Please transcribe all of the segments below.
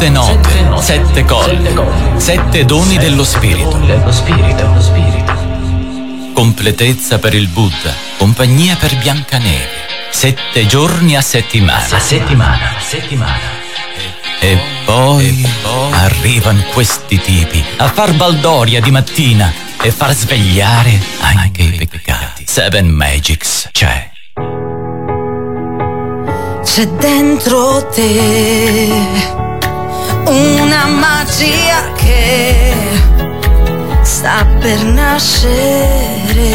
Sette note, sette colli, sette doni dello spirito. Completezza per il Buddha, compagnia per Biancaneve. Sette giorni a settimana. A settimana, a settimana. E poi, e poi arrivano questi tipi a far baldoria di mattina e far svegliare anche i peccati. Seven Magics c'è. C'è dentro te una magia che sta per nascere.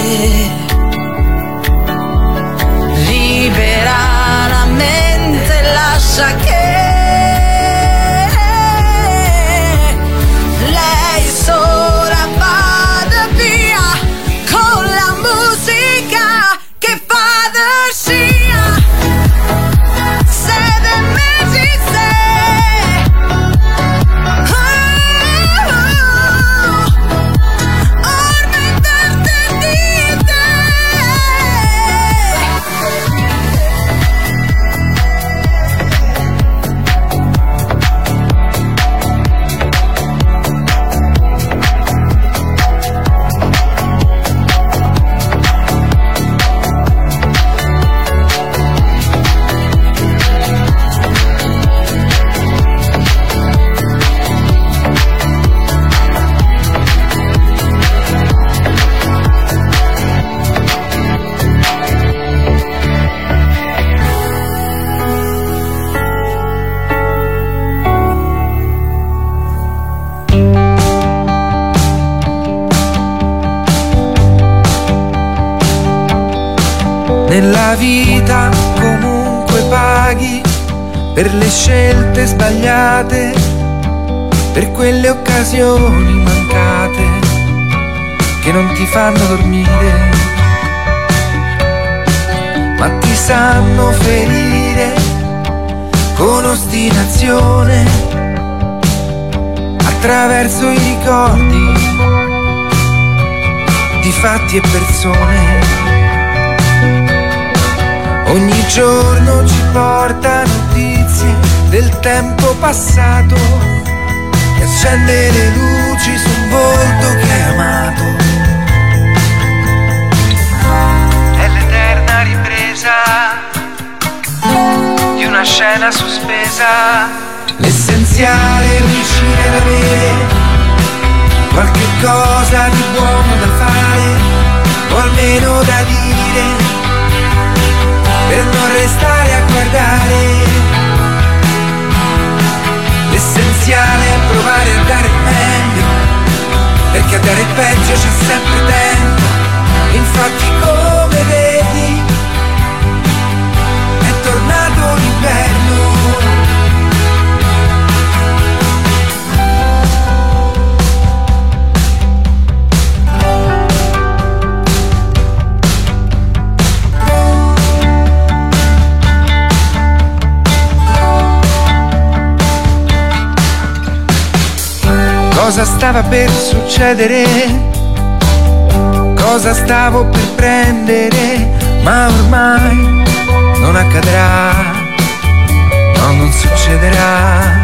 Libera la mente, lascia che vita comunque paghi per le scelte sbagliate, per quelle occasioni mancate che non ti fanno dormire, ma ti sanno ferire con ostinazione attraverso i ricordi di fatti e persone Ogni giorno ci porta notizie del tempo passato e accende le luci su un volto che hai amato. È l'eterna ripresa di una scena sospesa. L'essenziale è riuscire ad avere qualche cosa di buono da fare o almeno da dire per non restare a guardare. L'essenziale è provare a dare meglio, perché a dare peggio c'è sempre tempo. Infatti Cosa stava per succedere? Cosa stavo per prendere? Ma ormai non accadrà, no, non succederà.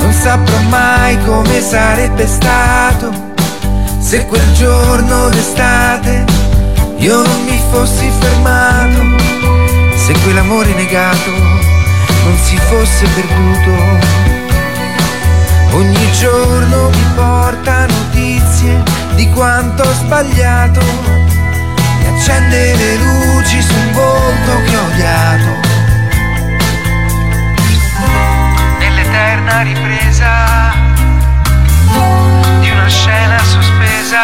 Non saprò mai come sarebbe stato se quel giorno d'estate io non mi fossi fermato, se quell'amore negato non si fosse perduto. Ogni giorno mi porta notizie di quanto ho sbagliato. E accende le luci su un volto che ho odiato. Nell'eterna ripresa di una scena sospesa,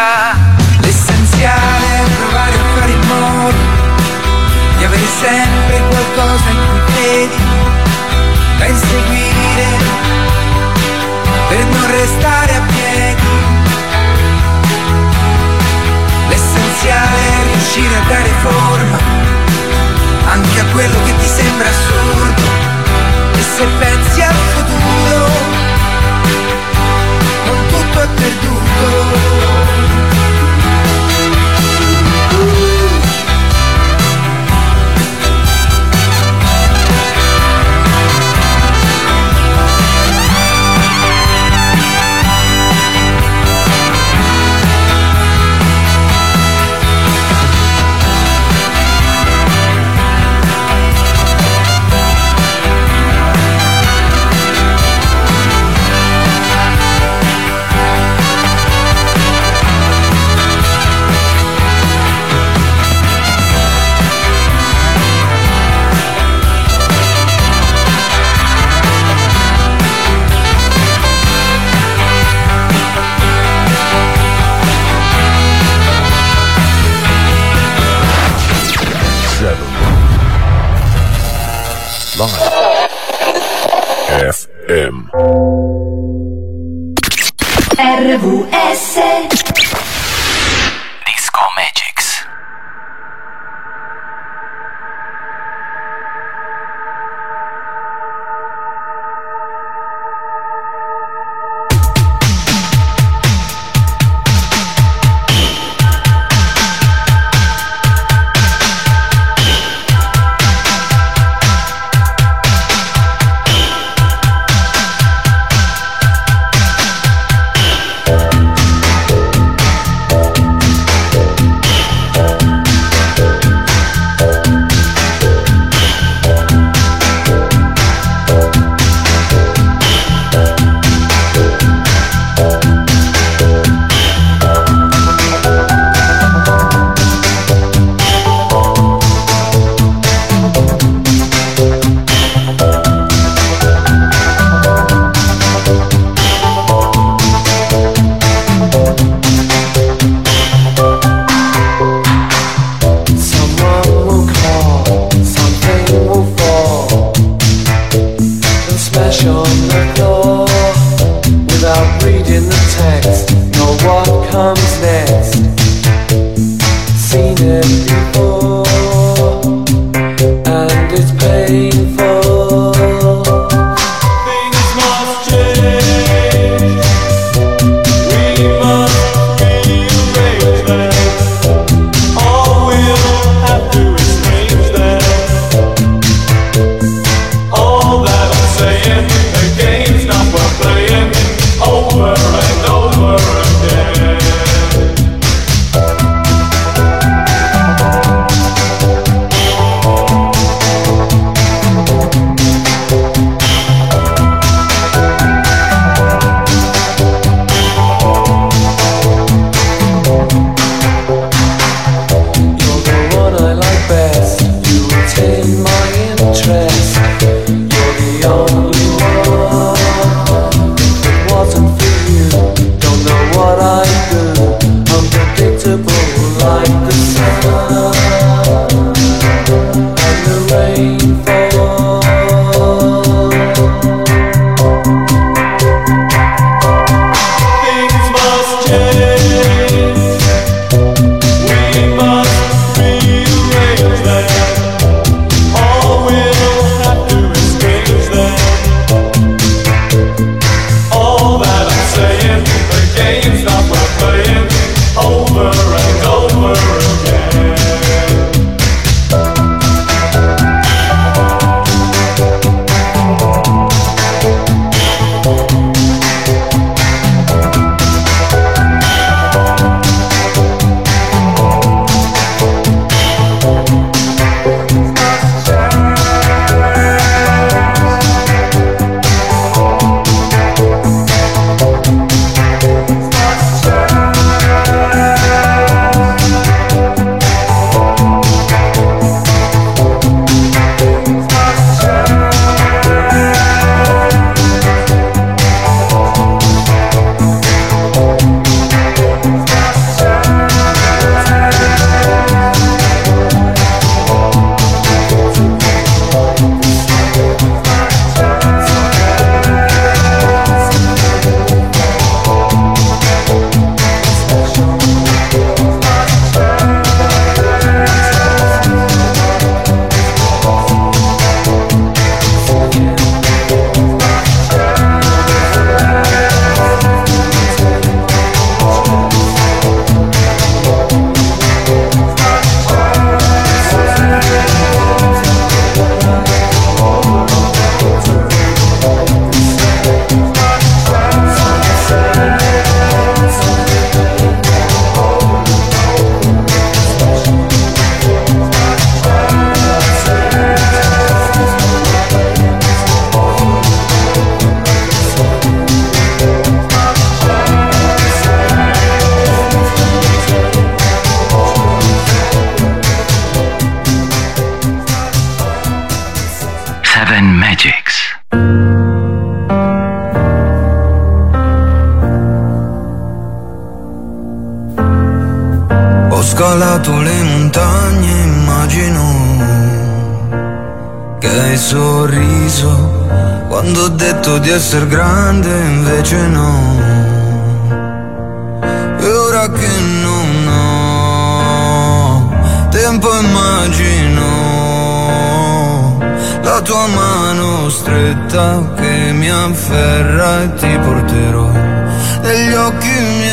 l'essenziale è provare a fare in modo di avere sempre qualcosa in cui credi, da inseguire per non restare a piedi. L'essenziale è riuscire a dare forma anche a quello che ti sembra assurdo. E se pensi al futuro, non tutto è perduto. live. Essere grande invece no. E ora che non ho tempo immagino La tua mano stretta che mi afferra e ti porterò Negli occhi miei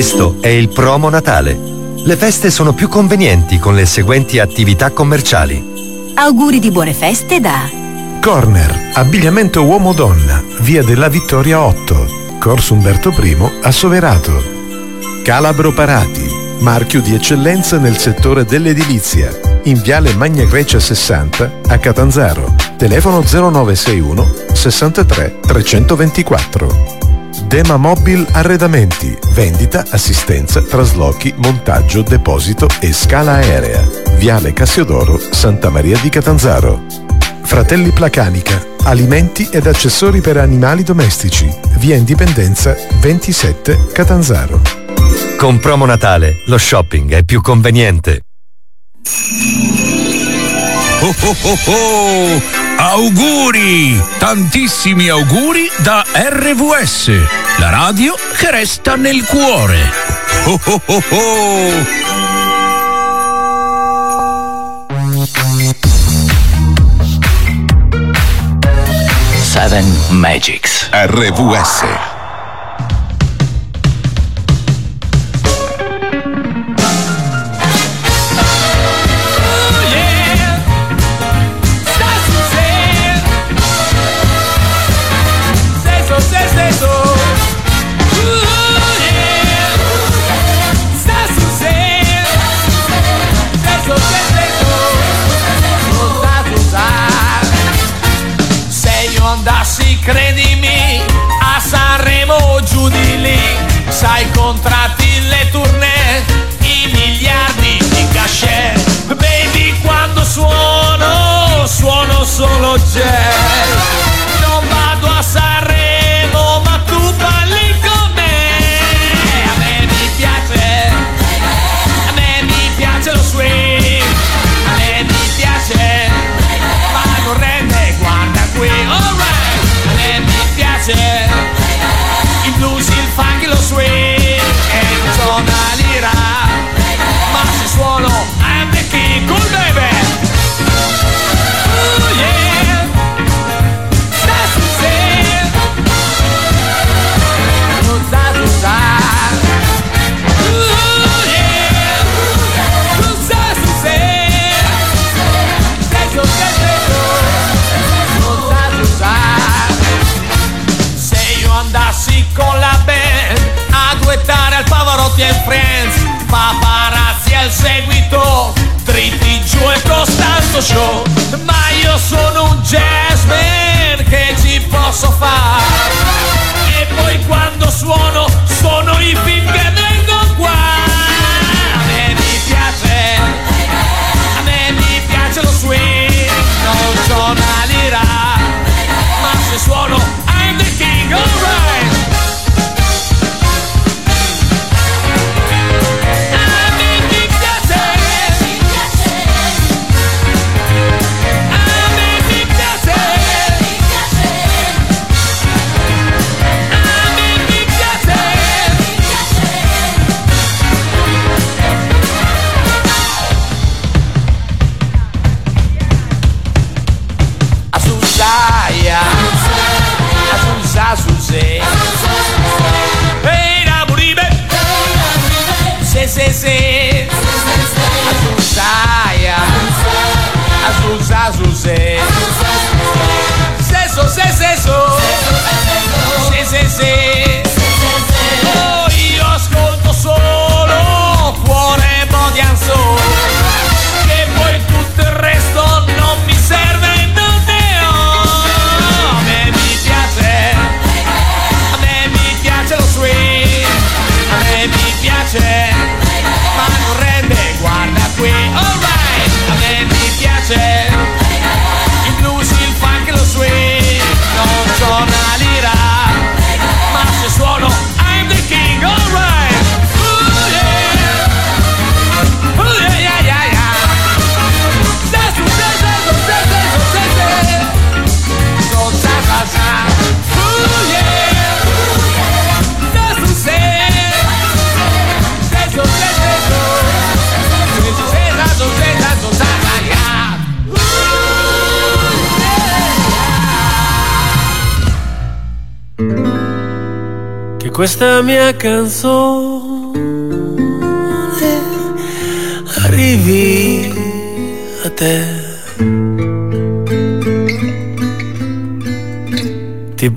Questo è il promo Natale. Le feste sono più convenienti con le seguenti attività commerciali. Auguri di buone feste da Corner, abbigliamento uomo-donna, via della Vittoria 8, Corso Umberto I, a Soverato. Calabro Parati, marchio di eccellenza nel settore dell'edilizia, in viale Magna Grecia 60 a Catanzaro. Telefono 0961 63 324. Dema Mobil Arredamenti, vendita, assistenza, traslochi, montaggio, deposito e scala aerea. Viale Cassiodoro, Santa Maria di Catanzaro. Fratelli Placanica, alimenti ed accessori per animali domestici. Via Indipendenza 27 Catanzaro. Con promo Natale lo shopping è più conveniente. Oh oh oh oh! Auguri! Tantissimi auguri da RVS, la radio che resta nel cuore. Oh oh oh oh! Seven Magics. RVS. show Ma io sono un jazzman che ci posso fare. E poi quando suono sono i finger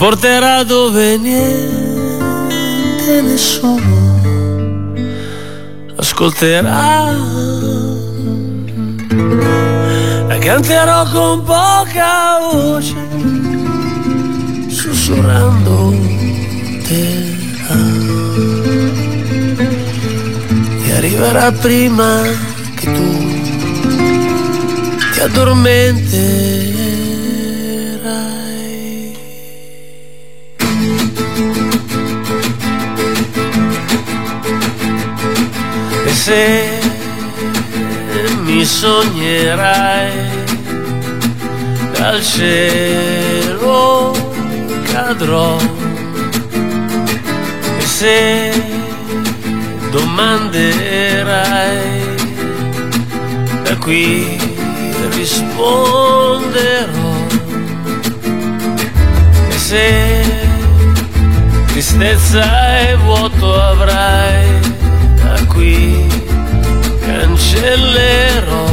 porterà dove niente nessuno ascolterà. La canterò con poca voce, sussurrando te. E arriverà prima che tu ti addormenti. se mi sognerai dal cielo cadrò. E se domanderai da qui risponderò. E se tristezza e vuoto avrai chelero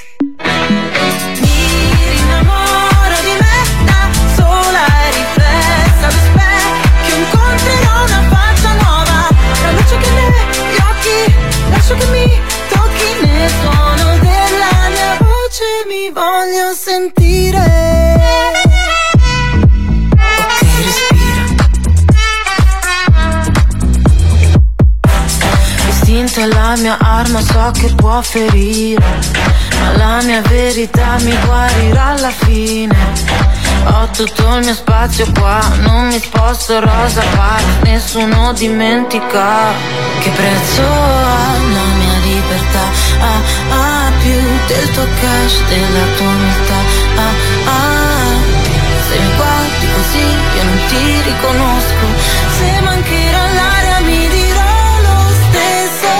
Lascio che mi tocchi nel suono della mia voce Mi voglio sentire. Ok, respira. L'istinto è la mia arma, so che può ferire ma la mia verità mi guarirà alla fine. Ho tutto il mio spazio qua Non mi sposto rosa pari Nessuno dimentica Che prezzo ha libertà Ah ah più del tuo cash Della tua umiltà Ah ah Se mi guardi così io non ti riconosco. Se mancherà l'aria mi dirò lo stesso.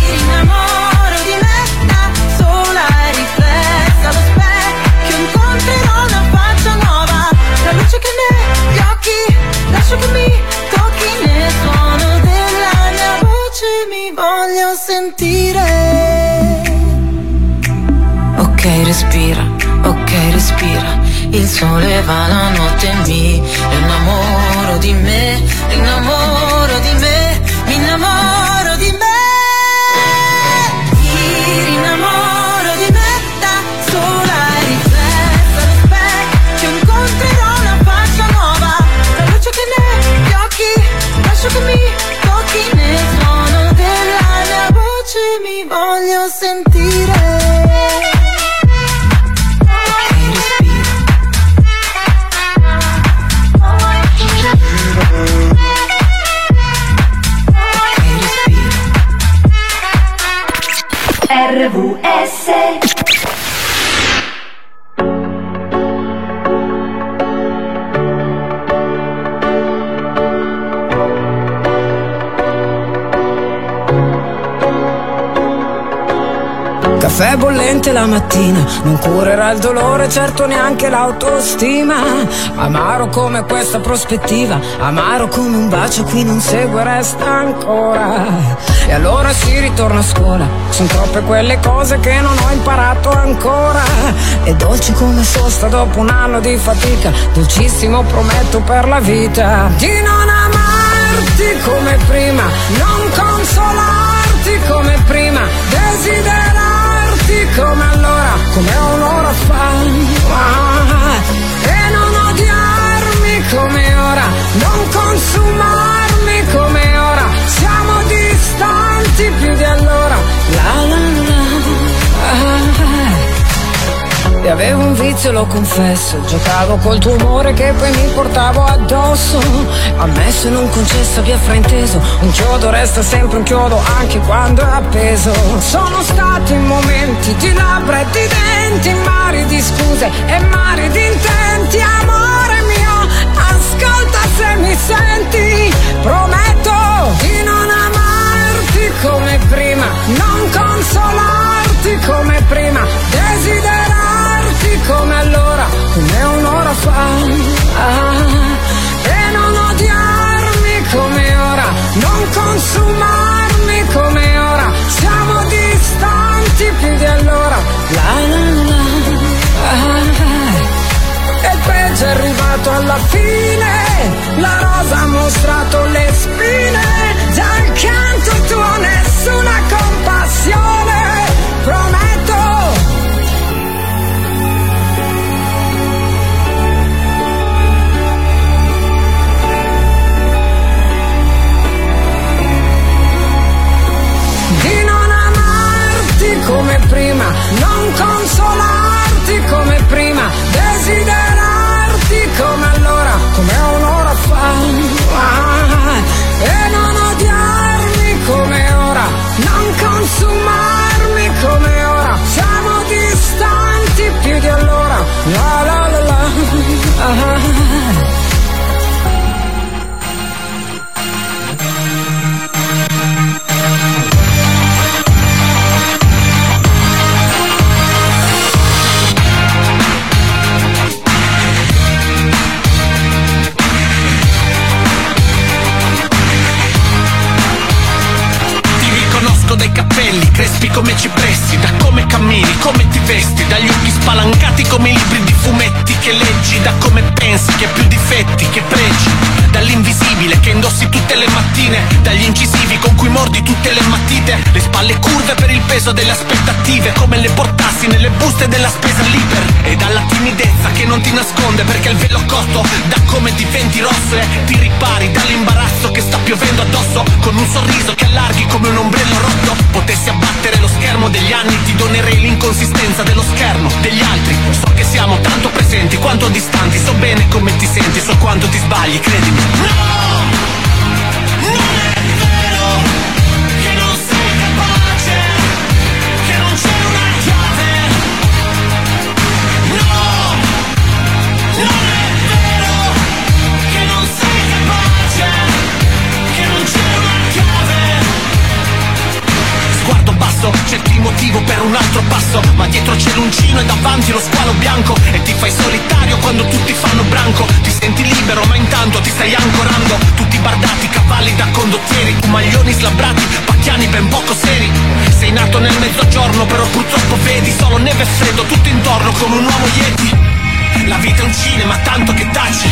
Mi innamoro di me da sola e riflessa. Allo specchio Incontrerò una faccia nuova. La luce che negli occhi Lascio che mi respira, ok respira. Il sole va la notte e mi innamoro di me Innamoro di me, mi innamoro di me. Lascio che mi tocchi nel suono voglio sentire Caffè bollente la mattina, non curerà il dolore, certo neanche l'autostima. Amaro come questa prospettiva, amaro come un bacio, qui non segue, resta ancora. E allora si ritorna a scuola, sono troppe quelle cose che non ho imparato ancora. E dolce come sosta dopo un anno di fatica, dolcissimo prometto per la vita. Di non amarti come prima, non consolarti come prima, desiderarti come allora, come un'ora fa. E non odiarmi come ora, non consumarmi vizio, lo confesso, giocavo col tuo amore che poi mi portavo addosso. Ammesso e non concesso, abbia frainteso, un chiodo resta sempre un chiodo anche quando è appeso. Sono stati momenti di labbra e di denti, mari di scuse e mari di intenti, amore mio, ascolta se mi senti, prometto di non amarti come prima, non consolarti come prima, desiderarti come allora, come un'ora fa. Ah, e non odiarmi come ora, non consumarmi come ora, siamo distanti più di allora. La la la. Ah, e peggio è arrivato alla fine, la rosa ha mostrato le spine, già accanto tuo nessuna compassione, non amarti senti come ci presti, da come cammini, come ti vesti, dagli occhi spalancati come i libri di fumetti che leggi, da come pensi che più difetti che pregi, dall'invisibile che indossi tutte le mattine, dagli incisivi con cui mordi tutte le mattite, le spalle curve per il peso delle aspettative, come le portassi nelle buste della spesa libera, e dalla timidezza che non ti nasconde perché il velo corto, da come diventi rosso e ti ripari dall'imbarazzo che sta piovendo addosso, con un sorriso che allarghi come un ombrello rotto, potessi abbattere lo schermo degli anni, ti donerei l'inconsistenza dello schermo degli altri, so che siamo tanto presenti quanto distanti, so bene come ti senti, so quanto ti sbagli, credimi. No! Motivo per un altro passo Ma dietro c'è l'uncino e davanti lo squalo bianco. E ti fai solitario quando tutti fanno branco. Ti senti libero ma intanto ti stai ancorando. Tutti bardati, cavalli da condottieri Maglioni slabbrati, pacchiani ben poco seri. Sei nato nel mezzogiorno però purtroppo vedi Solo neve e freddo tutto intorno come un uomo yeti La vita è un cinema tanto che taci.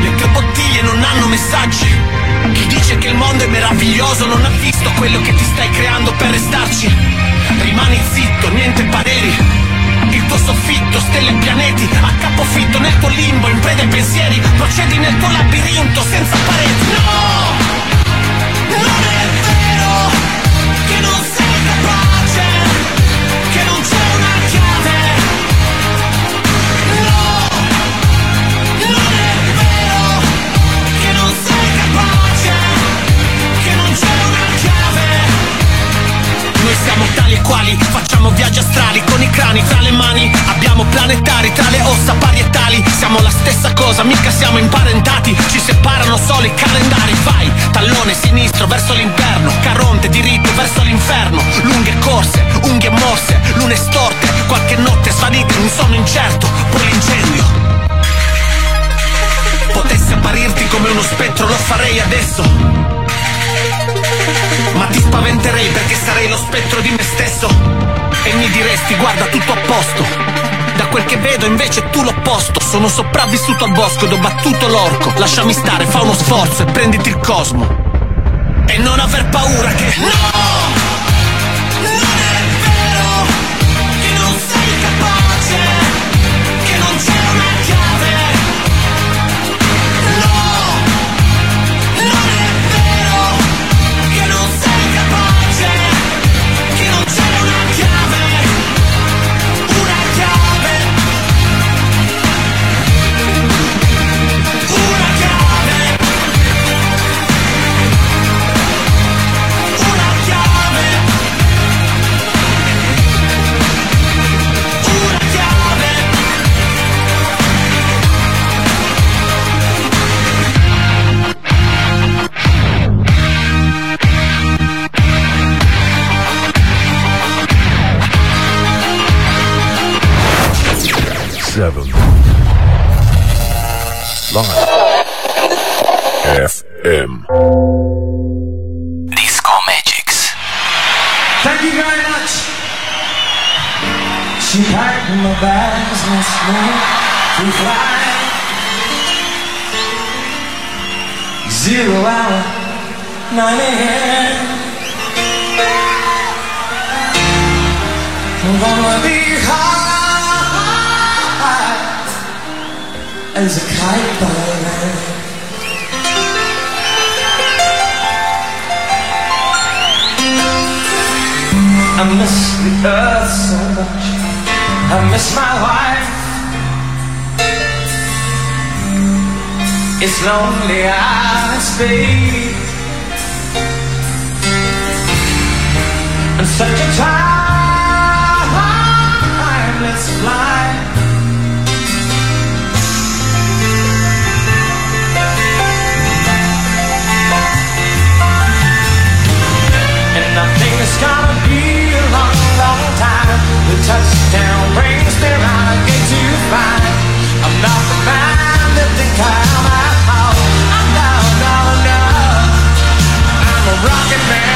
Le tue bottiglie non hanno messaggi dice che il mondo è meraviglioso non ha visto quello che ti stai creando per restarci. Rimani zitto, niente pareri. Il tuo soffitto, stelle e pianeti, a capofitto nel tuo limbo, in preda ai pensieri, procedi nel tuo labirinto senza pareti. No! Facciamo viaggi astrali con i crani tra le mani, abbiamo planetari tra le ossa parietali, siamo la stessa cosa, mica siamo imparentati, ci separano solo i calendari, vai, tallone sinistro verso l'interno, caronte diritto verso l'inferno, lunghe corse, unghie morse, lune storte, qualche notte svanite in un sonno incerto, poi l'incendio. Potessi apparirti come uno spettro, lo farei adesso. Ma ti spaventerei perché sarei lo spettro di me stesso. E mi diresti, guarda, tutto a posto. Da quel che vedo invece tu l'opposto. Sono sopravvissuto al bosco ed ho battuto l'orco. Lasciami stare, fa uno sforzo e prenditi il cosmo. E non aver paura che. No! Gonna be high as a kite by. I miss the earth so much. I miss my wife. It's lonely I stay. And such a timeless touchdown brings me round again to find I'm not the man that think I'm out. I'm down, down, down. I'm a rocket man.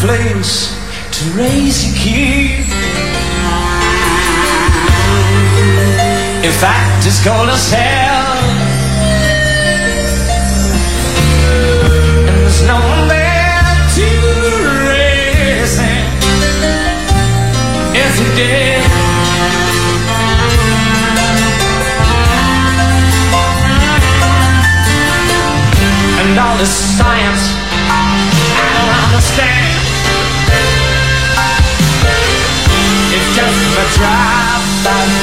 place to raise a kid. In fact, it's cold as hell. And there's no one there to raise him. Every day. And all this science drive by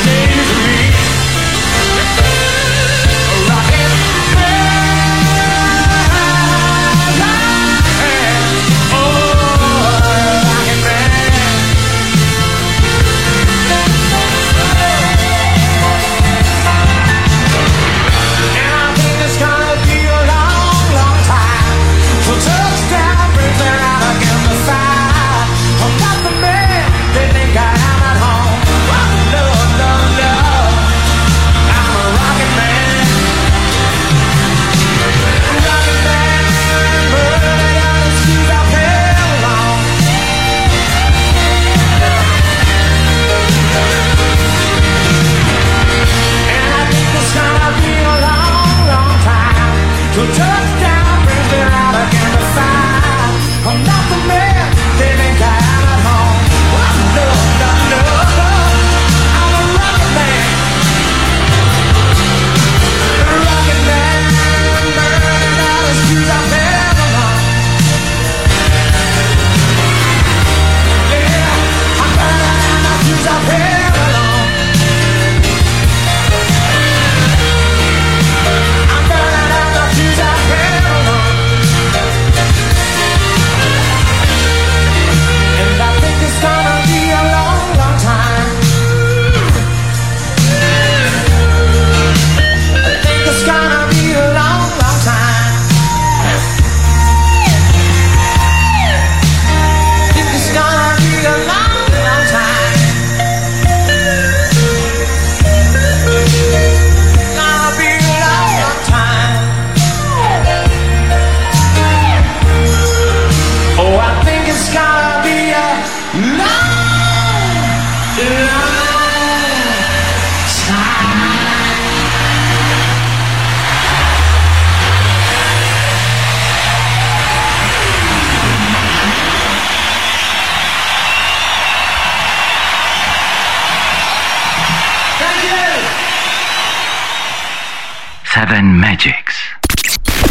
Magix.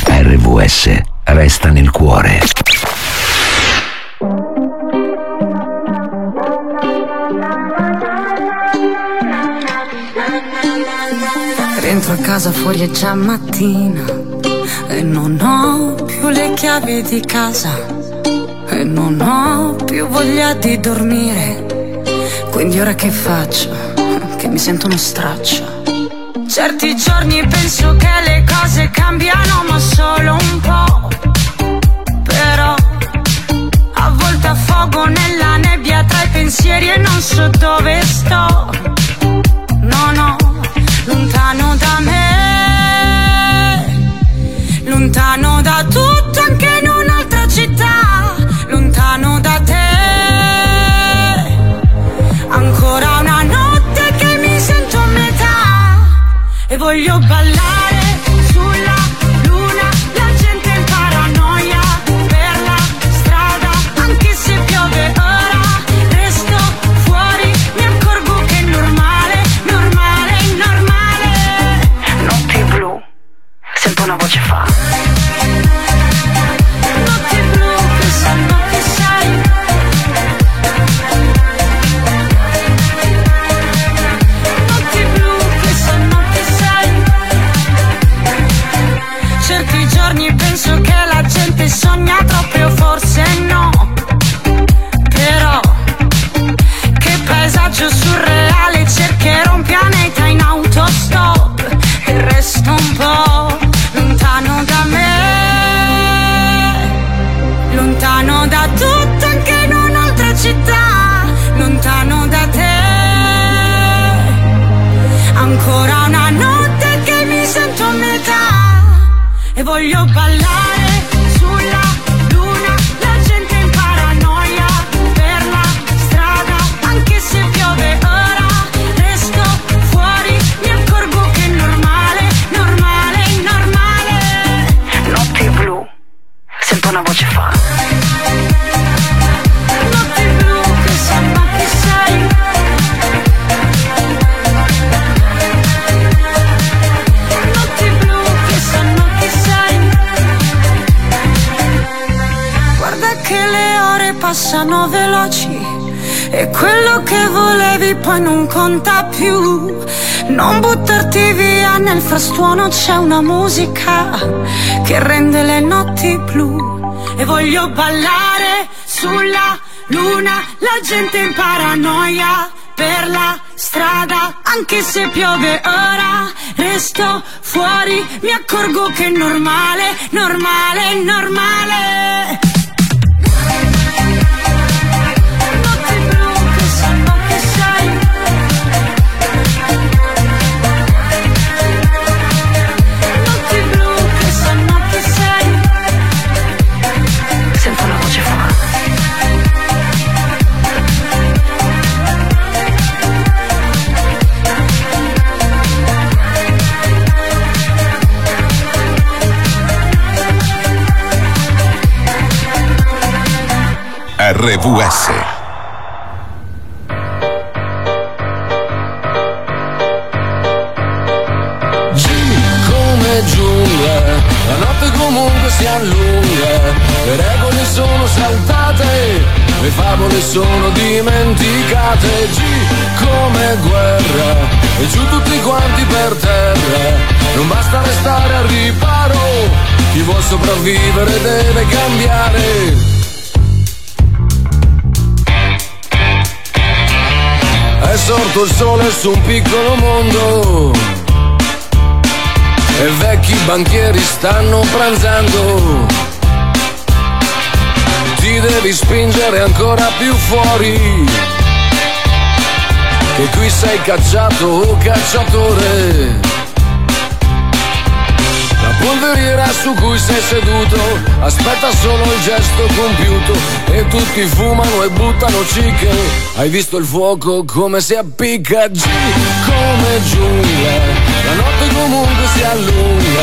RVS resta nel cuore. Rentro a casa fuori è già mattina e non ho più le chiavi di casa e non ho più voglia di dormire. Quindi ora che faccio? Che mi sento uno straccio. Certi giorni penso che le cose cambiano ma solo un po'. Però a volte affogo nella nebbia tra i pensieri e non so dove sto. voglio ballare E quello che volevi poi non conta più. Non buttarti via, nel frastuono c'è una musica che rende le notti blu. E voglio ballare sulla luna, la gente in paranoia per la strada, anche se piove ora, resto fuori, mi accorgo che è normale, normale, normale. RVS. G come giungla, la notte comunque si allunga, le regole sono saltate, le favole sono dimenticate. G come guerra, e giù tutti quanti per terra, non basta restare al riparo, chi vuol sopravvivere deve cambiare. È sorto il sole su un piccolo mondo e vecchi banchieri stanno pranzando. Ti devi spingere ancora più fuori, che qui sei cacciato o cacciatore. Polveriera su cui sei seduto aspetta solo il gesto compiuto e tutti fumano e buttano cicche. Hai visto il fuoco come si appicca? G come giungla, la notte comunque si allunga,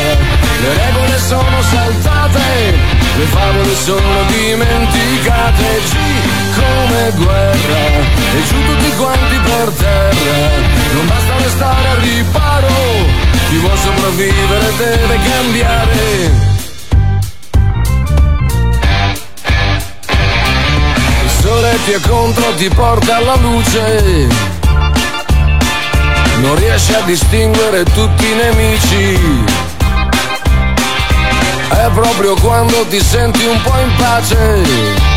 le regole sono saltate, le favole sono dimenticate. G come guerra, e giù tutti quanti per terra, non basta restare al riparo. Chi vuol sopravvivere deve cambiare. Il sole ti è contro, ti porta alla luce. Non riesci a distinguere tutti i nemici. È proprio quando ti senti un po' in pace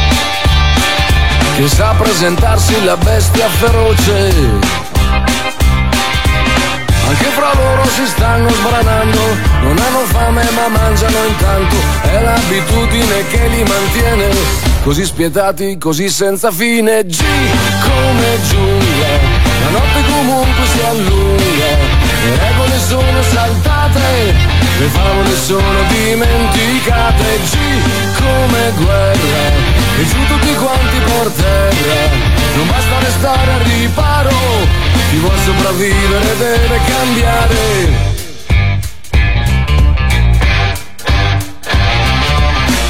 che sa presentarsi la bestia feroce. Anche fra loro si stanno sbranando, non hanno fame ma mangiano intanto, è l'abitudine che li mantiene, così spietati, così senza fine. G come giungla, la notte comunque si allunga, le regole sono saltate, le favole sono dimenticate. G come guerra, e giù tutti quanti per terra, non basta restare al riparo. Chi vuol sopravvivere deve cambiare.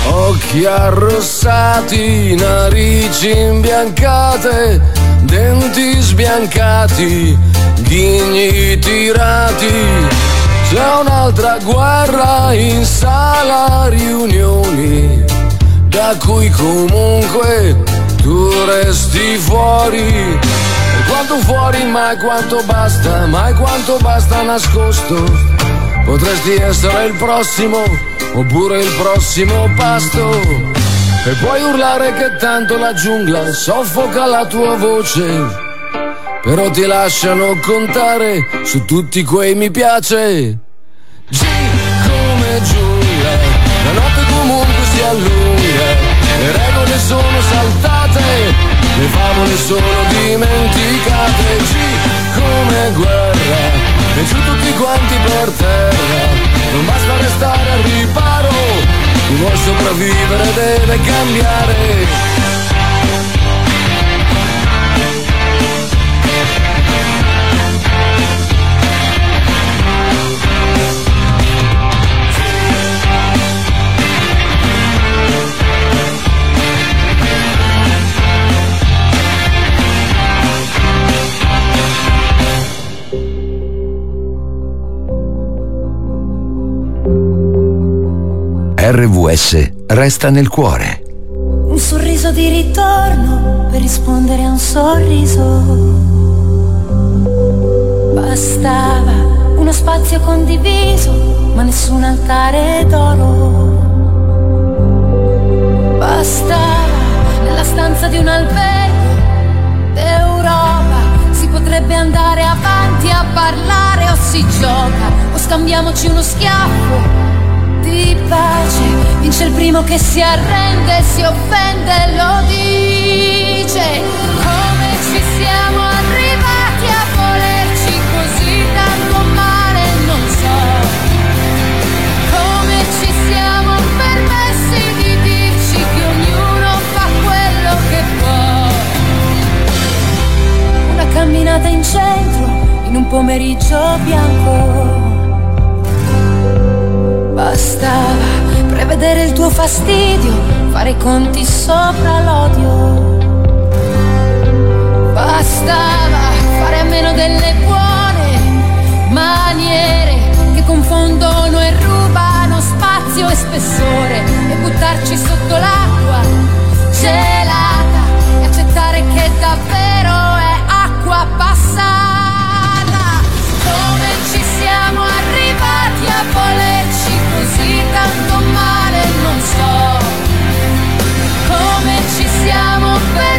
Occhi arrossati, narici imbiancate, denti sbiancati, ghigni tirati. C'è un'altra guerra in sala riunioni, da cui comunque tu resti fuori. E quanto fuori, mai quanto basta, mai quanto basta nascosto. Potresti essere il prossimo, oppure il prossimo pasto. E puoi urlare che tanto la giungla soffoca la tua voce. Però ti lasciano contare su tutti quei mi piace. G come giungla, la notte comunque si allunga, le regole sono saltate, le favole sono dimenticate. G come guerra, e giù tutti quanti per terra, non basta restare al riparo, chi vuol sopravvivere deve cambiare. RVS resta nel cuore. Un sorriso di ritorno per rispondere a un sorriso. Bastava uno spazio condiviso, ma nessun altare d'oro. Bastava nella stanza di un albergo d'Europa, si potrebbe andare avanti a parlare o si gioca o scambiamoci uno schiaffo di pace. Vince il primo che si arrende, si offende, lo dice. Come ci siamo arrivati a volerci così tanto male, non so. Come ci siamo permessi di dirci che ognuno fa quello che può. Una camminata in centro, in un pomeriggio bianco. Bastava prevedere il tuo fastidio, fare i conti sopra l'odio. Bastava fare a meno delle buone maniere che confondono e rubano spazio e spessore e buttarci sotto l'acqua gelata e accettare che davvero è acqua passata. Come ci siamo arrivati a volerci così tanto male, non so come ci siamo permessi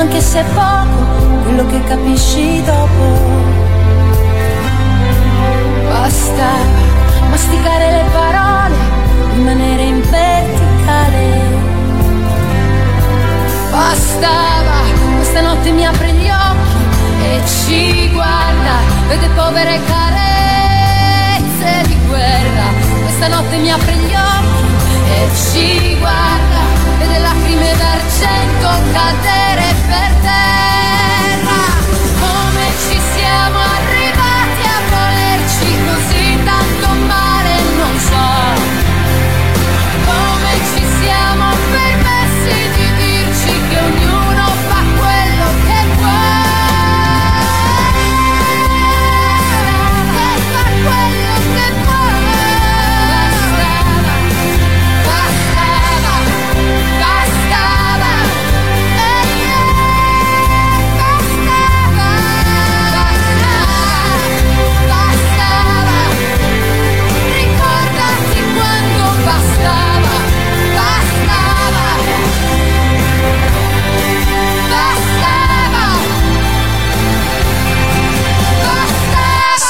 anche se poco, quello che capisci dopo. Bastava masticare le parole, rimanere in verticale. Bastava, questa notte mi apre gli occhi e ci guarda, vede povere carezze di guerra. Questa notte mi apre gli occhi e ci guarda, vede lacrime d'argento cadere per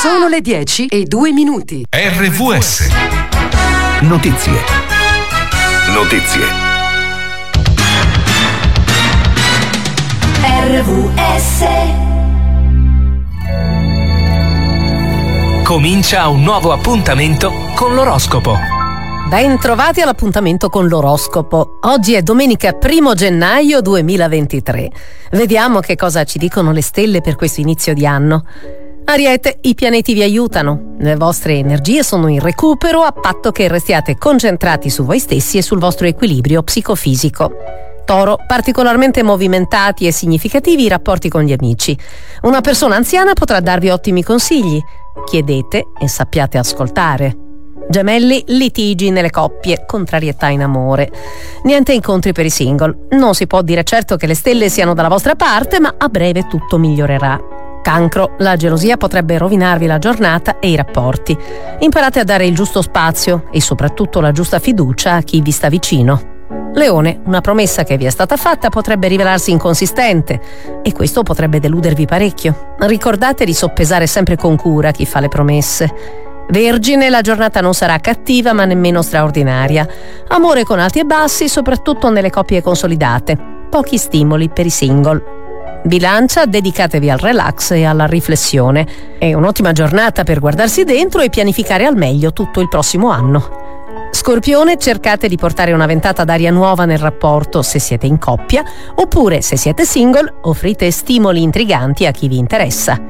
Sono le 10 e 2 minuti. RVS. Notizie. Notizie. RVS Comincia un nuovo appuntamento con l'oroscopo. Ben trovati all'appuntamento con l'oroscopo. Oggi è domenica 1 gennaio 2023. Vediamo che cosa ci dicono le stelle per questo inizio di anno. Ariete, i pianeti vi aiutano. Le vostre energie sono in recupero a patto che restiate concentrati su voi stessi e sul vostro equilibrio psicofisico. Toro, particolarmente movimentati e significativi i rapporti con gli amici. Una persona anziana potrà darvi ottimi consigli. Chiedete e sappiate ascoltare. Gemelli, litigi nelle coppie, contrarietà in amore. Niente incontri per i single. Non si può dire certo che le stelle siano dalla vostra parte, ma a breve tutto migliorerà. Cancro, la gelosia potrebbe rovinarvi la giornata e i rapporti. Imparate a dare il giusto spazio e soprattutto la giusta fiducia a chi vi sta vicino. Leone, una promessa che vi è stata fatta potrebbe rivelarsi inconsistente e questo potrebbe deludervi parecchio. Ricordate di soppesare sempre con cura chi fa le promesse. Vergine, la giornata non sarà cattiva ma nemmeno straordinaria. Amore con alti e bassi, soprattutto nelle coppie consolidate. Pochi stimoli per i single. Bilancia, dedicatevi al relax e alla riflessione. È un'ottima giornata per guardarsi dentro e pianificare al meglio tutto il prossimo anno. Scorpione, cercate di portare una ventata d'aria nuova nel rapporto se siete in coppia, oppure se siete single, offrite stimoli intriganti a chi vi interessa.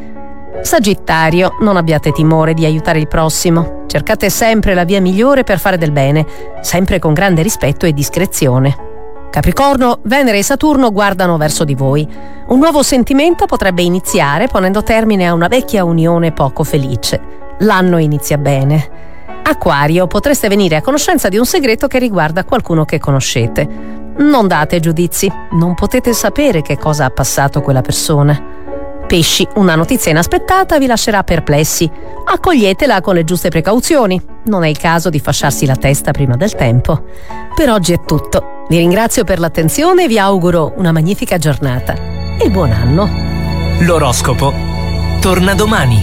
Sagittario, non abbiate timore di aiutare il prossimo. Cercate sempre la via migliore per fare del bene, sempre con grande rispetto e discrezione. Capricorno, Venere e Saturno guardano verso di voi. Un nuovo sentimento potrebbe iniziare ponendo termine a una vecchia unione poco felice. L'anno inizia bene. Acquario, potreste venire a conoscenza di un segreto che riguarda qualcuno che conoscete. Non date giudizi, non potete sapere che cosa ha passato quella persona. Pesci, una notizia inaspettata vi lascerà perplessi. Accoglietela con le giuste precauzioni. Non è il caso di fasciarsi la testa prima del tempo. Per oggi è tutto. Vi ringrazio per l'attenzione e vi auguro una magnifica giornata. E buon anno. L'oroscopo torna domani.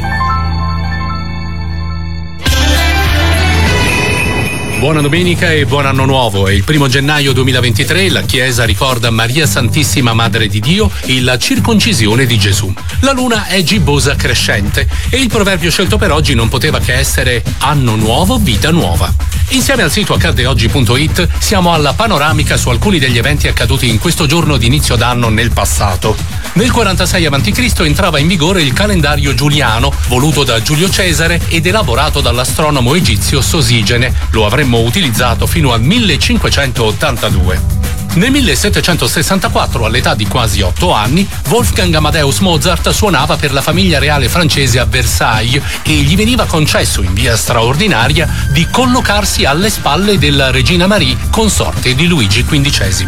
Buona domenica e buon anno nuovo. È il primo gennaio 2023, la Chiesa ricorda Maria Santissima Madre di Dio e la circoncisione di Gesù. La luna è gibbosa crescente e il proverbio scelto per oggi non poteva che essere anno nuovo, vita nuova. Insieme al sito accaddeoggi.it siamo alla panoramica su alcuni degli eventi accaduti in questo giorno di inizio d'anno nel passato. Nel 46 a.C. entrava in vigore il calendario giuliano, voluto da Giulio Cesare ed elaborato dall'astronomo egizio Sosigene. Lo avremmo avremmo utilizzato fino al 1582. Nel 1764, all'età di quasi otto anni, Wolfgang Amadeus Mozart suonava per la famiglia reale francese a Versailles e gli veniva concesso in via straordinaria di collocarsi alle spalle della regina Marie, consorte di Luigi XV.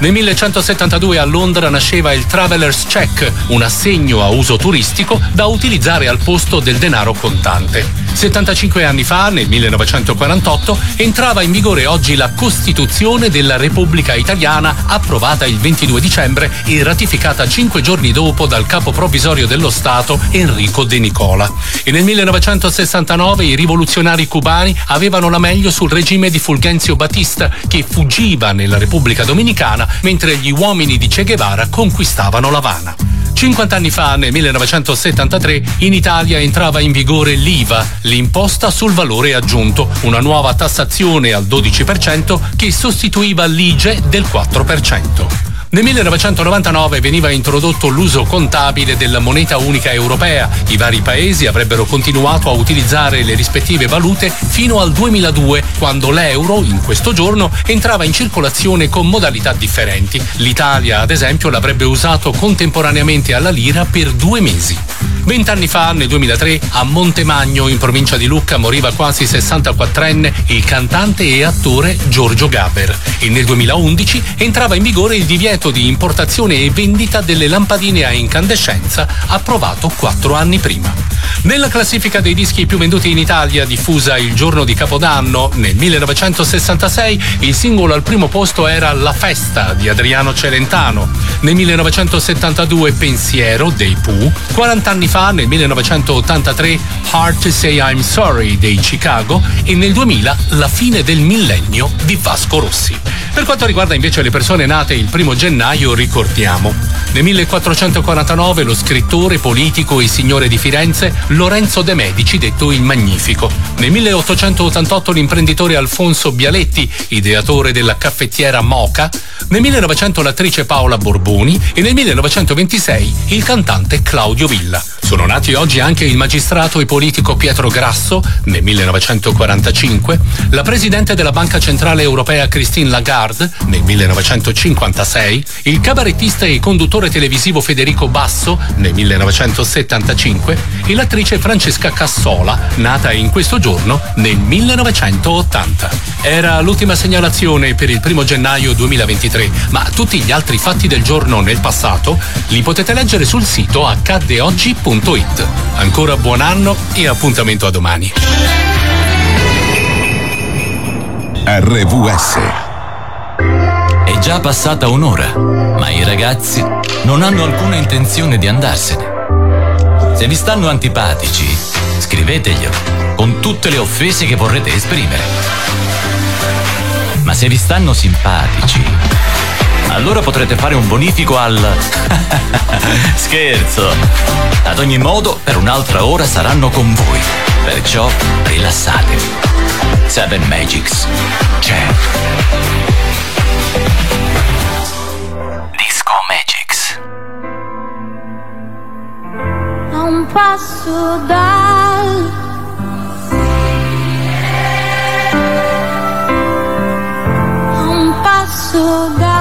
Nel 1172 a Londra nasceva il Traveler's Check, un assegno a uso turistico da utilizzare al posto del denaro contante. 75 anni fa, nel 1948, entrava in vigore oggi la Costituzione della Repubblica Italiana, approvata il 22 dicembre e ratificata cinque giorni dopo dal capo provvisorio dello Stato Enrico De Nicola. E nel 1969 i rivoluzionari cubani avevano la meglio sul regime di Fulgenzio Batista, che fuggiva nella Repubblica Dominicana mentre gli uomini di Che Guevara conquistavano l'Havana. 50 anni fa, nel 1973, in Italia entrava in vigore l'IVA, l'imposta sul valore aggiunto, una nuova tassazione al 12% che sostituiva l'IGE del 4%. Nel 1999 veniva introdotto l'uso contabile della moneta unica europea. I vari paesi avrebbero continuato a utilizzare le rispettive valute fino al 2002, quando l'euro, in questo giorno, entrava in circolazione con modalità differenti. L'Italia, ad esempio, l'avrebbe usato contemporaneamente alla lira per due mesi. Vent'anni fa, nel 2003, a Montemagno, in provincia di Lucca, moriva quasi 64enne il cantante e attore Giorgio Gaber. E nel 2011 entrava in vigore il divieto di importazione e vendita delle lampadine a incandescenza, approvato quattro anni prima. Nella classifica dei dischi più venduti in Italia, diffusa il giorno di Capodanno, nel 1966, il singolo al primo posto era La festa di Adriano Celentano. Nel 1972 Pensiero dei Pooh. 40 anni fa, nel 1983, Hard to Say I'm Sorry dei Chicago e nel 2000 La fine del millennio di Vasco Rossi. Per quanto riguarda invece le persone nate il primo gennaio, ricordiamo. Nel 1449 lo scrittore, politico e signore di Firenze Lorenzo De Medici, detto il Magnifico. Nel 1888 l'imprenditore Alfonso Bialetti, ideatore della caffettiera Moca. Nel 1900 l'attrice Paola Borboni e nel 1926 il cantante Claudio Villa. Sono nati oggi anche il magistrato e politico Pietro Grasso nel 1945, la presidente della Banca Centrale Europea Christine Lagarde nel 1956, il cabarettista e conduttore televisivo Federico Basso nel 1975 e l'attrice Francesca Cassola, nata in questo giorno nel 1980. Era l'ultima segnalazione per il primo gennaio 2023, ma tutti gli altri fatti del giorno nel passato li potete leggere sul sito accaddeoggi.it. Ancora buon anno e appuntamento a domani. RVS È già passata un'ora, ma i ragazzi non hanno alcuna intenzione di andarsene. Se vi stanno antipatici, scriveteglielo con tutte le offese che vorrete esprimere. Ma se vi stanno simpatici, allora potrete fare un bonifico al... Scherzo! Ad ogni modo, per un'altra ora saranno con voi. Perciò rilassatevi. Seven Magics c'è. Passo dal a un passo da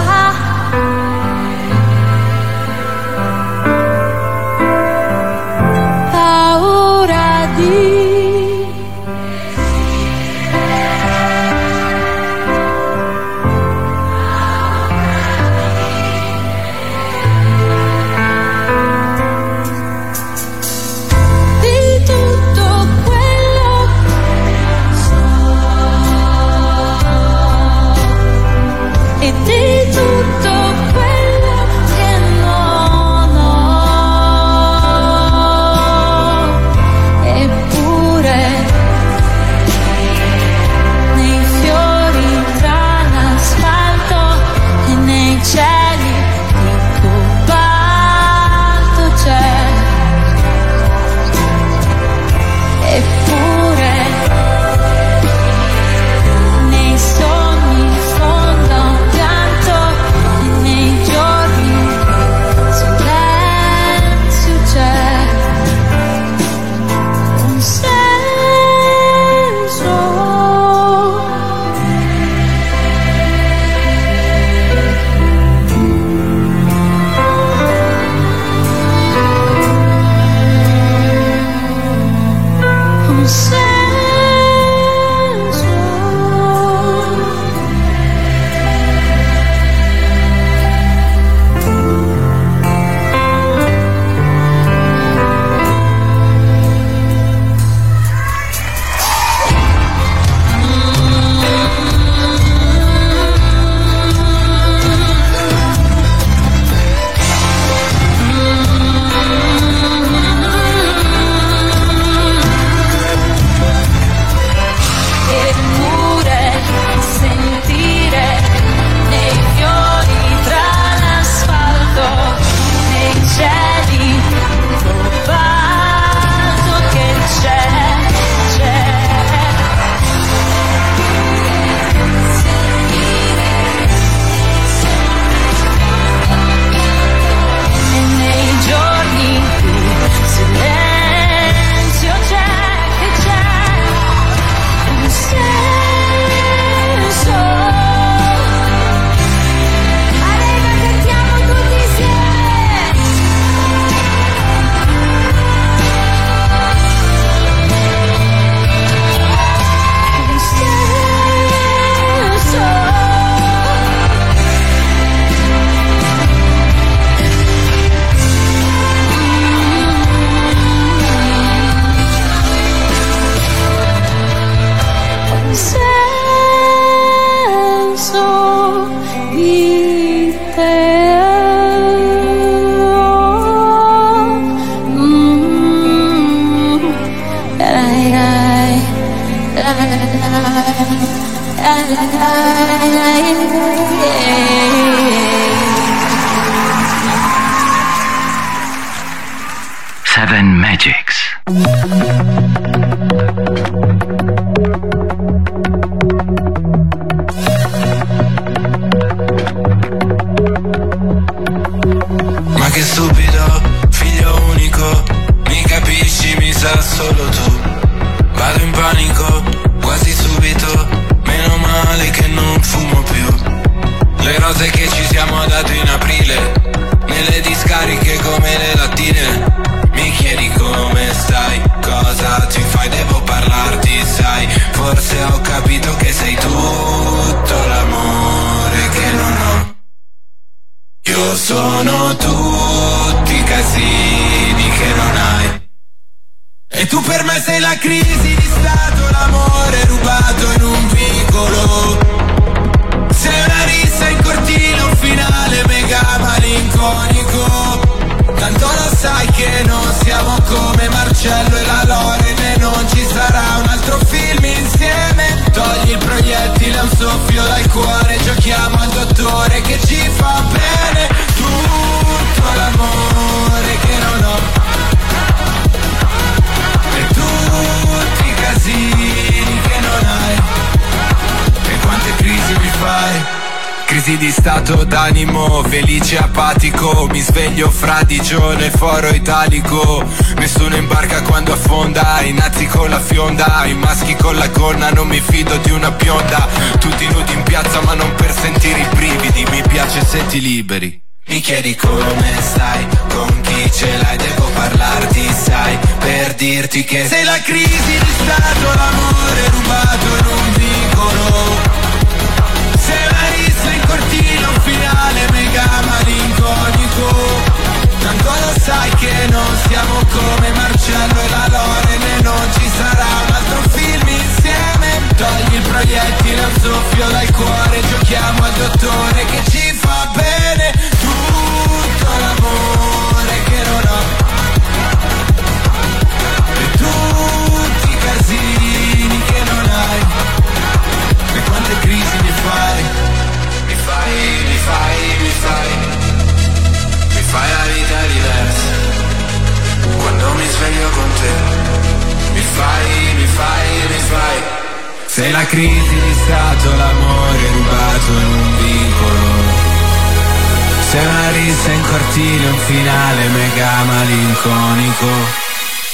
cortile, un finale mega malinconico.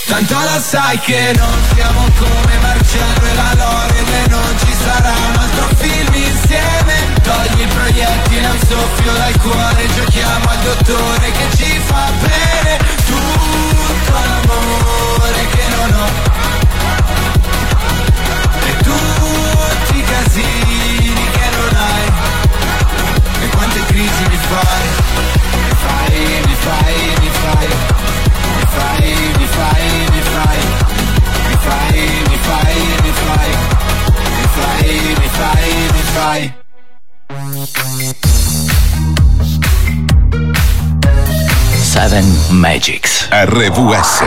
Tanto lo sai che non siamo come Marcello e la Loren e non ci sarà un altro film insieme. Togli il proiettile, un soffio dal cuore, giochiamo al dottore che ci fa bene tutto l'amore che non ho. E tutti i casini che non hai. E quante crisi mi fai? Fai, mi fai, mi fai. Mi fai, mi fai, mi fai. Mi fai, mi fai, mi fai. Mi fai, mi fai, mi fai. Seven Magics. RVS.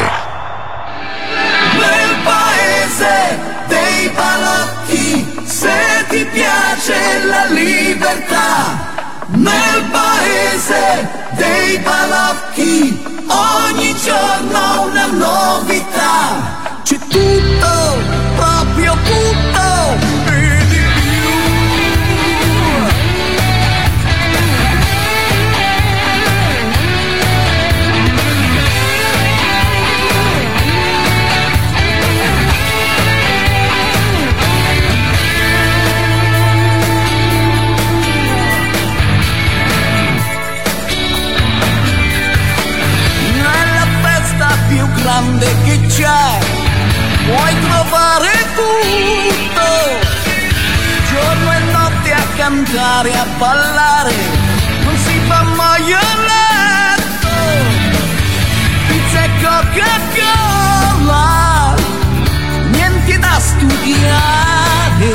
Nel paese dei balocchi, se ti piace la libertà. Nel paese dei balocchi, ogni giorno una novità. C'è tutto, proprio tutto, c'è. Puoi trovare tutto? Giorno e notte a cantare a ballare. Non si fa mai a letto pizza e Coca-Cola. Niente da studiare.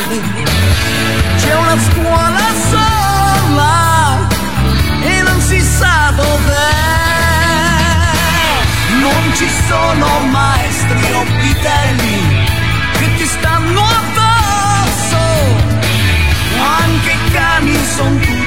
C'è una scuola sola e non si sa dov'è non ci sono maestri o vitelli che ti stanno addosso. Anche i cani sono tutti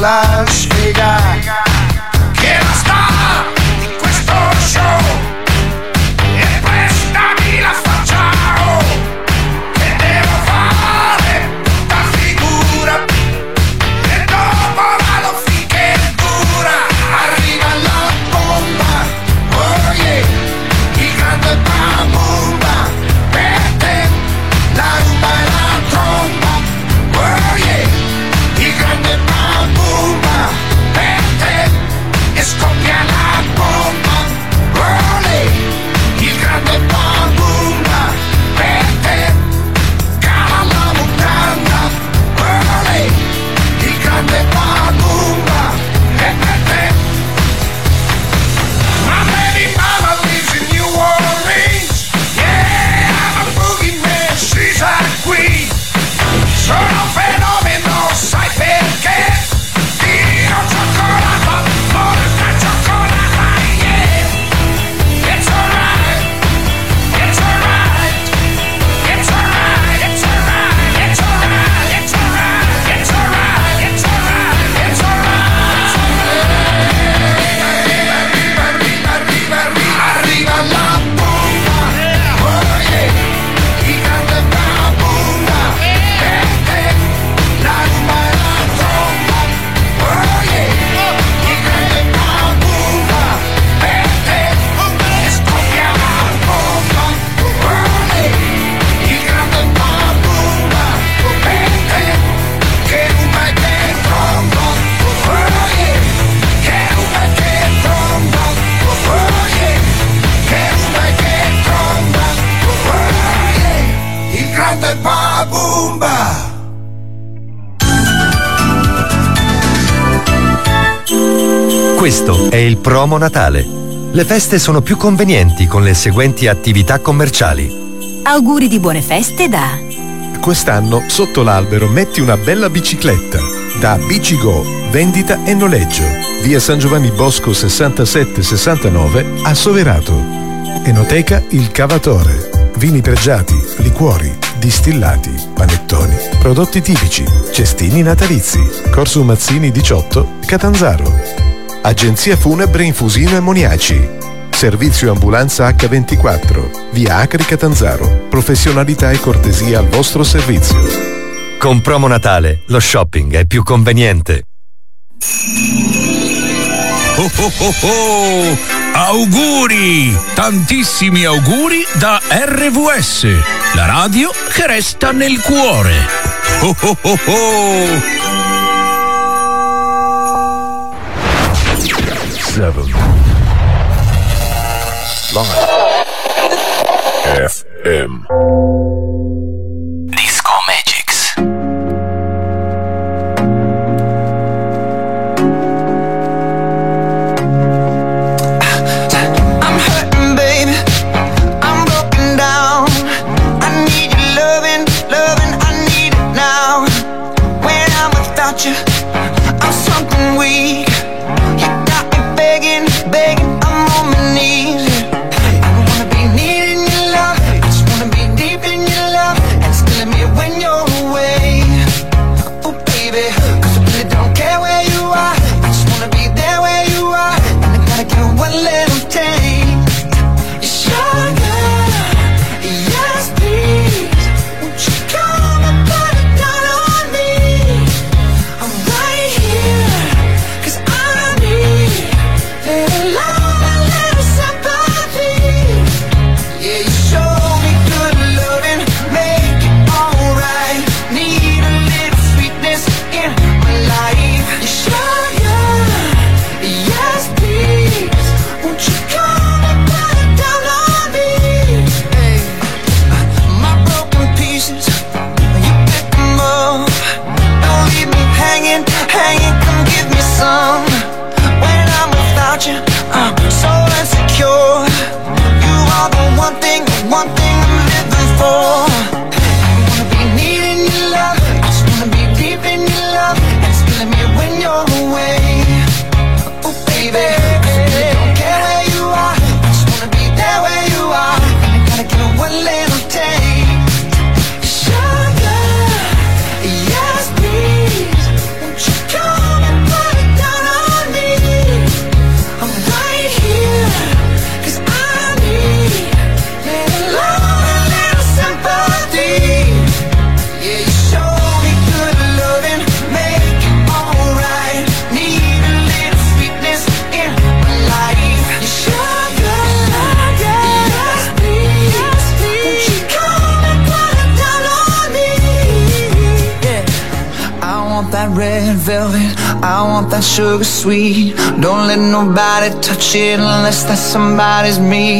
Lives. Uomo Natale. Le feste sono più convenienti con le seguenti attività commerciali. Auguri di buone feste da. Quest'anno sotto l'albero metti una bella bicicletta. Da Bicigo, vendita e noleggio. Via San Giovanni Bosco 67-69 a Soverato. Enoteca Il Cavatore. Vini pregiati, liquori, distillati, panettoni, prodotti tipici, cestini natalizi. Corso Mazzini 18, Catanzaro Agenzia Funebre Infusino e Moniaci. Servizio ambulanza H24, via Acri Catanzaro. Professionalità e cortesia al vostro servizio. Con promo Natale, lo shopping è più conveniente. Oh oh oh oh! Auguri! Tantissimi auguri da RVS, la radio che resta nel cuore. Oh oh oh oh! 7. Live. FM. That somebody's me.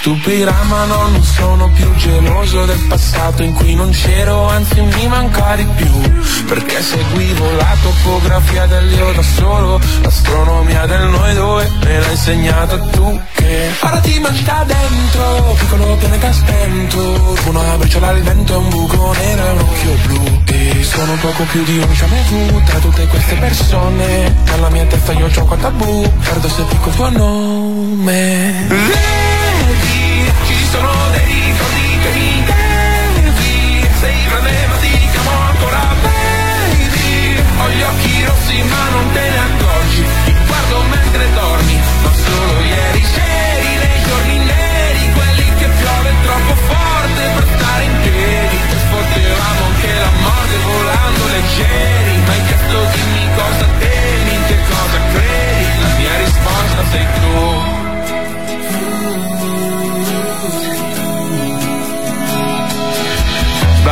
Stupirà ma no, non sono più geloso del passato in cui non c'ero, anzi mi manca di più. Perché seguivo la topografia dell'io da solo L'astronomia del noi due me l'hai insegnato tu che Ora ti mangi da dentro, piccolo pianeta spento. Una briciola al vento un buco nero e un occhio blu. E sono poco più di un vu tra tutte queste persone. Nella mia testa io c'ho quanta tabù, perdo se dico il tuo nome Vedi, ci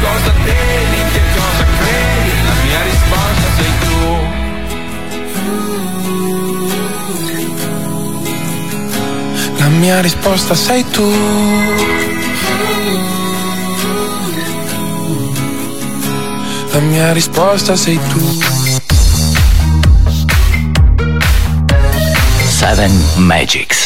cosa temi, che cosa credi, la mia risposta sei tu. La mia risposta sei tu. La mia risposta sei tu. Seven Magics.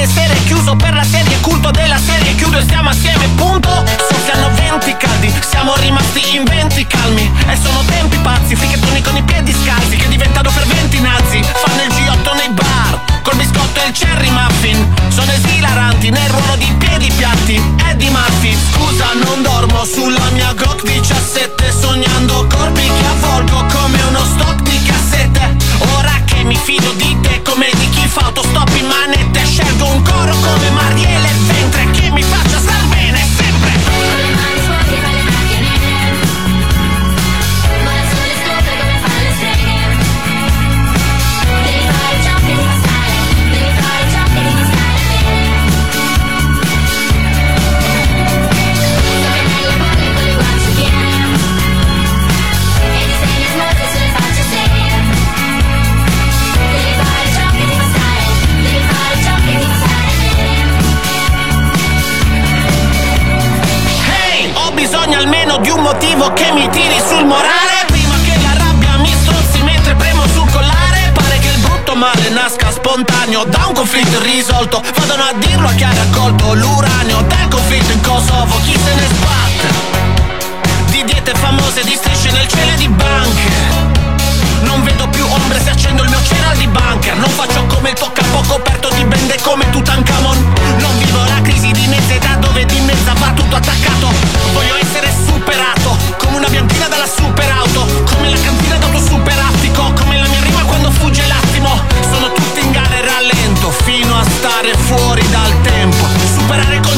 Tele, Sere, Chiuso per la serie cattivo che mi tiri sul morale. Prima che la rabbia mi strozzi mentre premo sul collare. Pare che il brutto male nasca spontaneo Da un conflitto irrisolto. Vadano a dirlo a chi ha raccolto l'uranio. Del conflitto in Kosovo chi se ne sbatte? Di diete famose, di strisce nel cielo e di banche. Non vedo più ombre se accendo il mio ceral di bunker Non faccio come il tuo capo coperto di bende come Tutankhamon. Non vivo la crisi di necessità dove di mezza va tutto attaccato. Voglio essere superato. fuori dal tempo, superare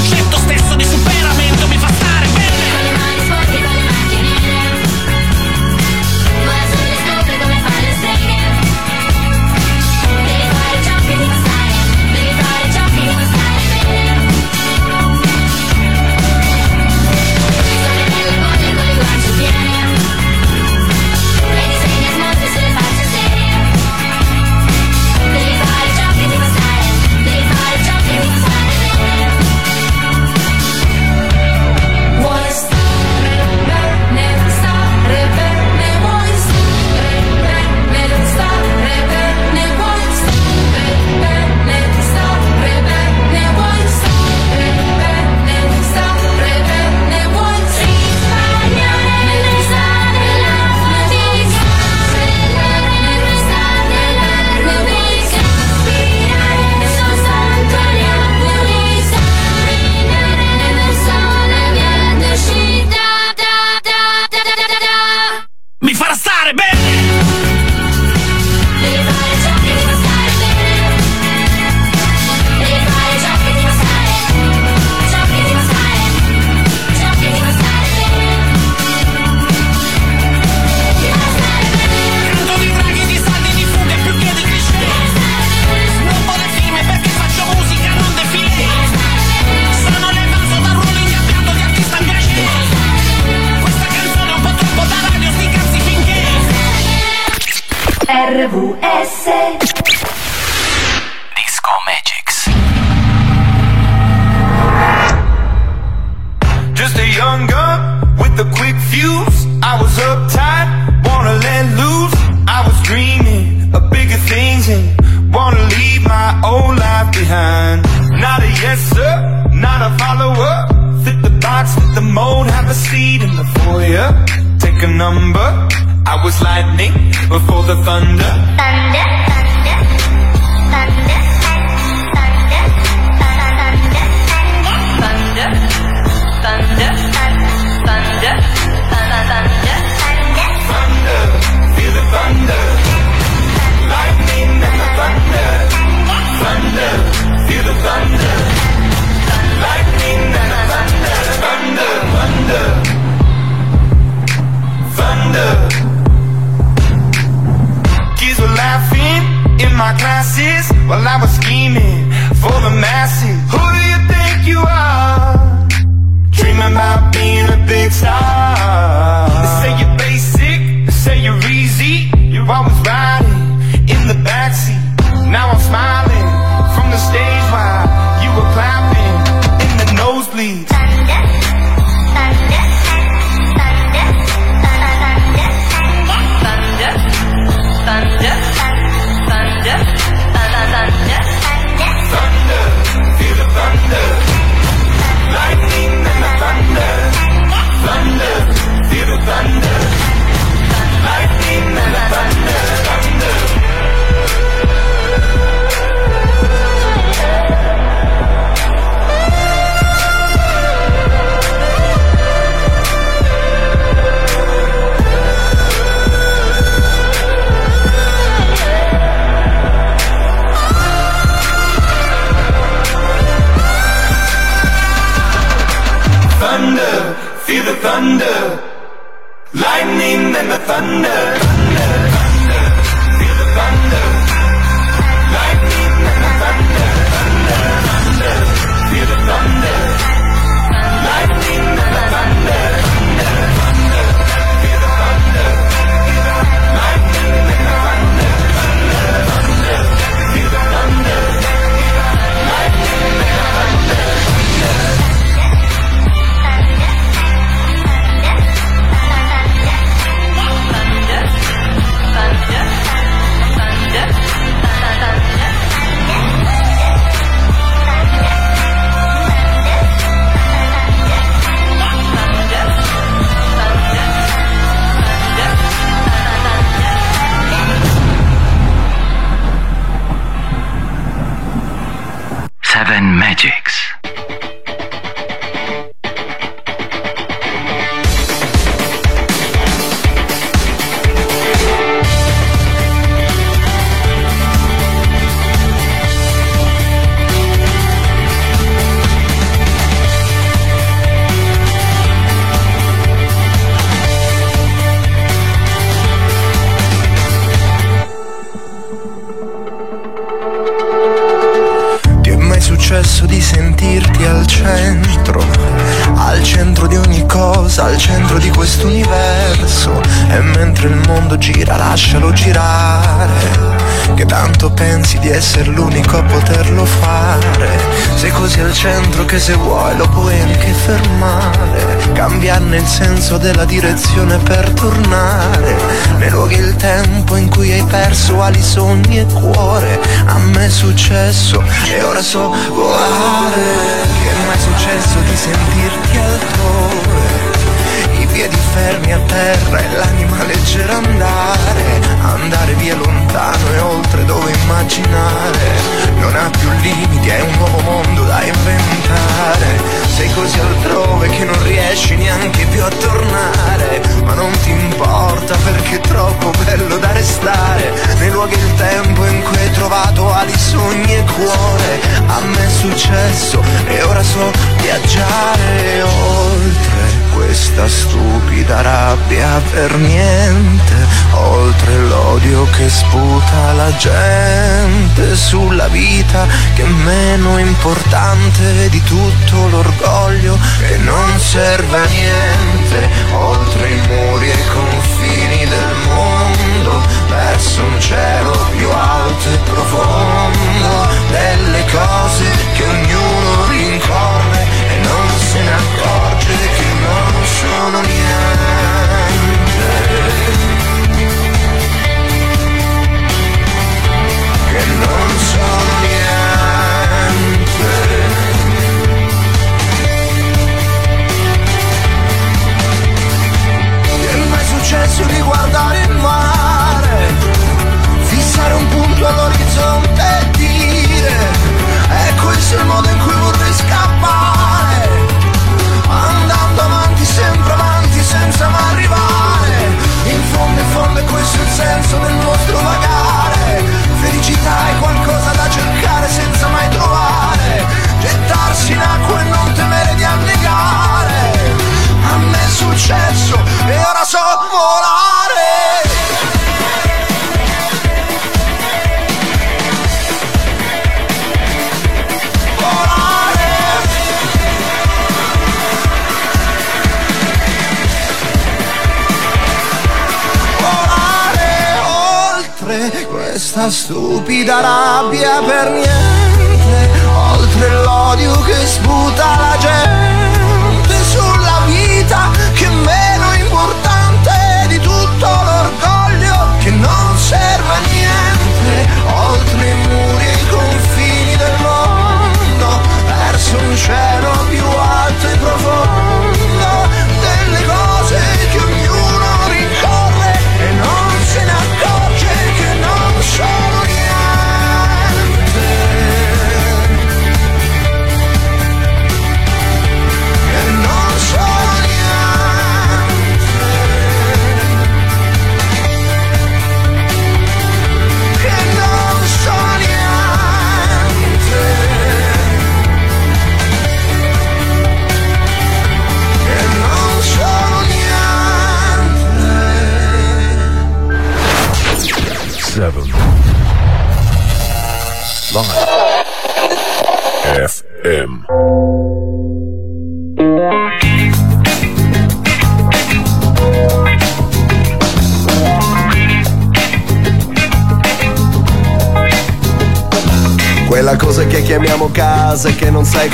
stupida rabbia per niente,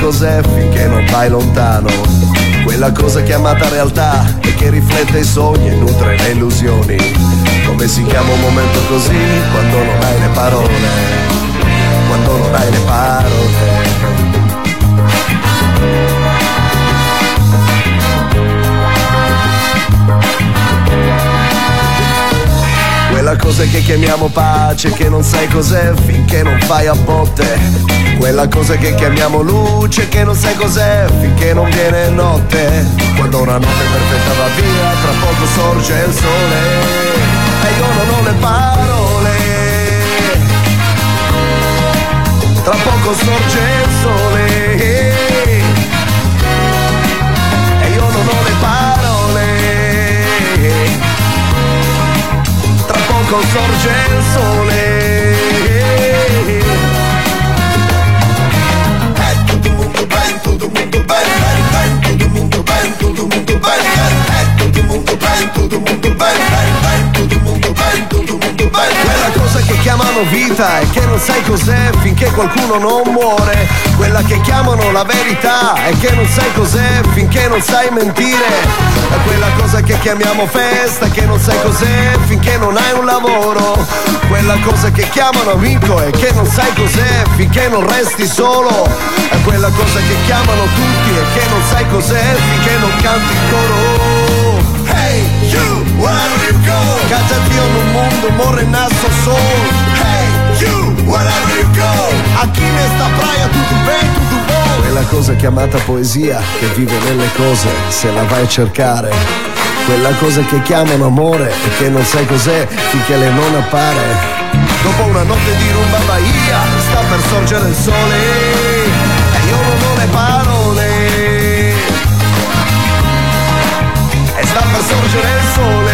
cos'è finché non vai lontano. Quella cosa chiamata realtà e che riflette i sogni e nutre le illusioni. Come si chiama un momento così quando non hai le parole? Quando non hai le parole. Quella cosa che chiamiamo pace, che non sai cos'è finché non fai a botte. Quella cosa che chiamiamo luce, che non sai cos'è finché non viene notte. Quando una notte perfetta va via, tra poco sorge il sole. E io non ho le parole. Tra poco sorge il sole. E io non ho le parole tra poco sorge il sole. Molto ben, tutto molto ben, ben, ben, tutto molto ben, tutto molto ben. Quella cosa che chiamano vita e che non sai cos'è finché qualcuno non muore. Quella che chiamano la verità e che non sai cos'è finché non sai mentire. Quella cosa che chiamiamo festa che non sai cos'è finché non hai un lavoro. Quella cosa che chiamano amico e che non sai cos'è finché non resti solo. Quella cosa che chiamano tutti e che non sai cos'è finché non canti il coro. You, wherever you go. In un mondo morre nasso sol Hey you, wherever you go. A chi ne sta praia tutto bene, tutto buono Quella cosa chiamata poesia che vive nelle cose se la vai a cercare. Quella cosa che chiamano amore e che non sai cos'è finché le non appare. Dopo una notte di rumba bahia sta per sorgere il sole. E io non ho le parole sorgere il sole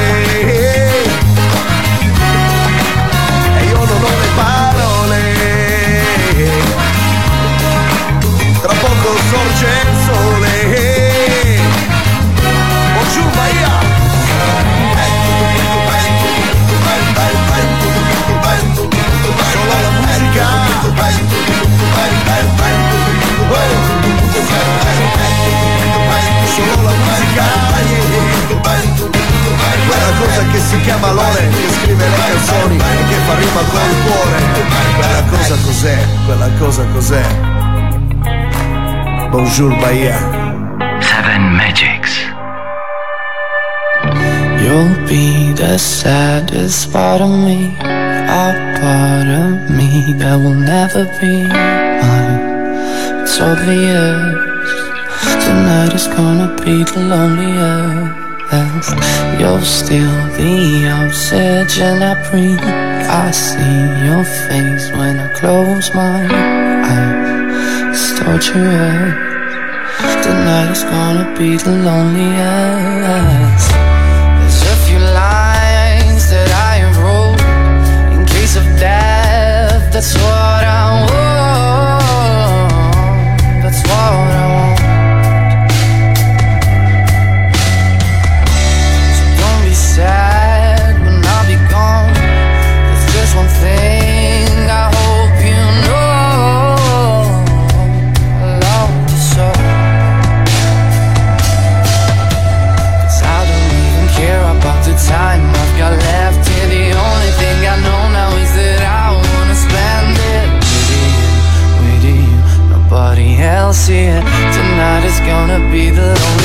cosa che si chiama Lore Che scrive le canzoni E che fa rima con il cuore Quella cosa cos'è? Quella cosa cos'è? Bonjour Bahia Seven Magics. You'll be the saddest part of me, a part of me that will never be mine. It's obvious tonight is gonna be the loneliest. You're still the oxygen I breathe. I see your face when I close my eyes. It's torturous. Tonight is gonna be the loneliest. be the lonely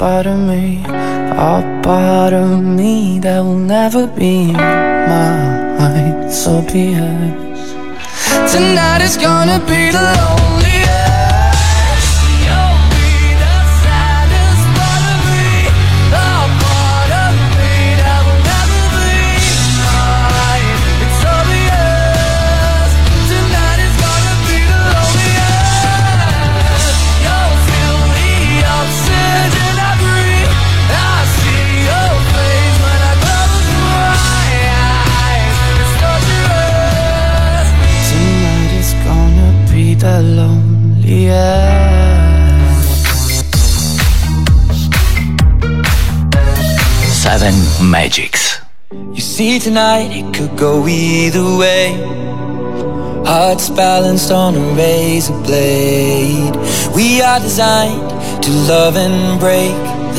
bottom tonight, it could go either way. Hearts balanced on a razor blade. We are designed to love and break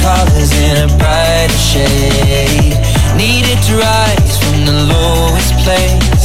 colors in a brighter shade. Needed to rise from the lowest place.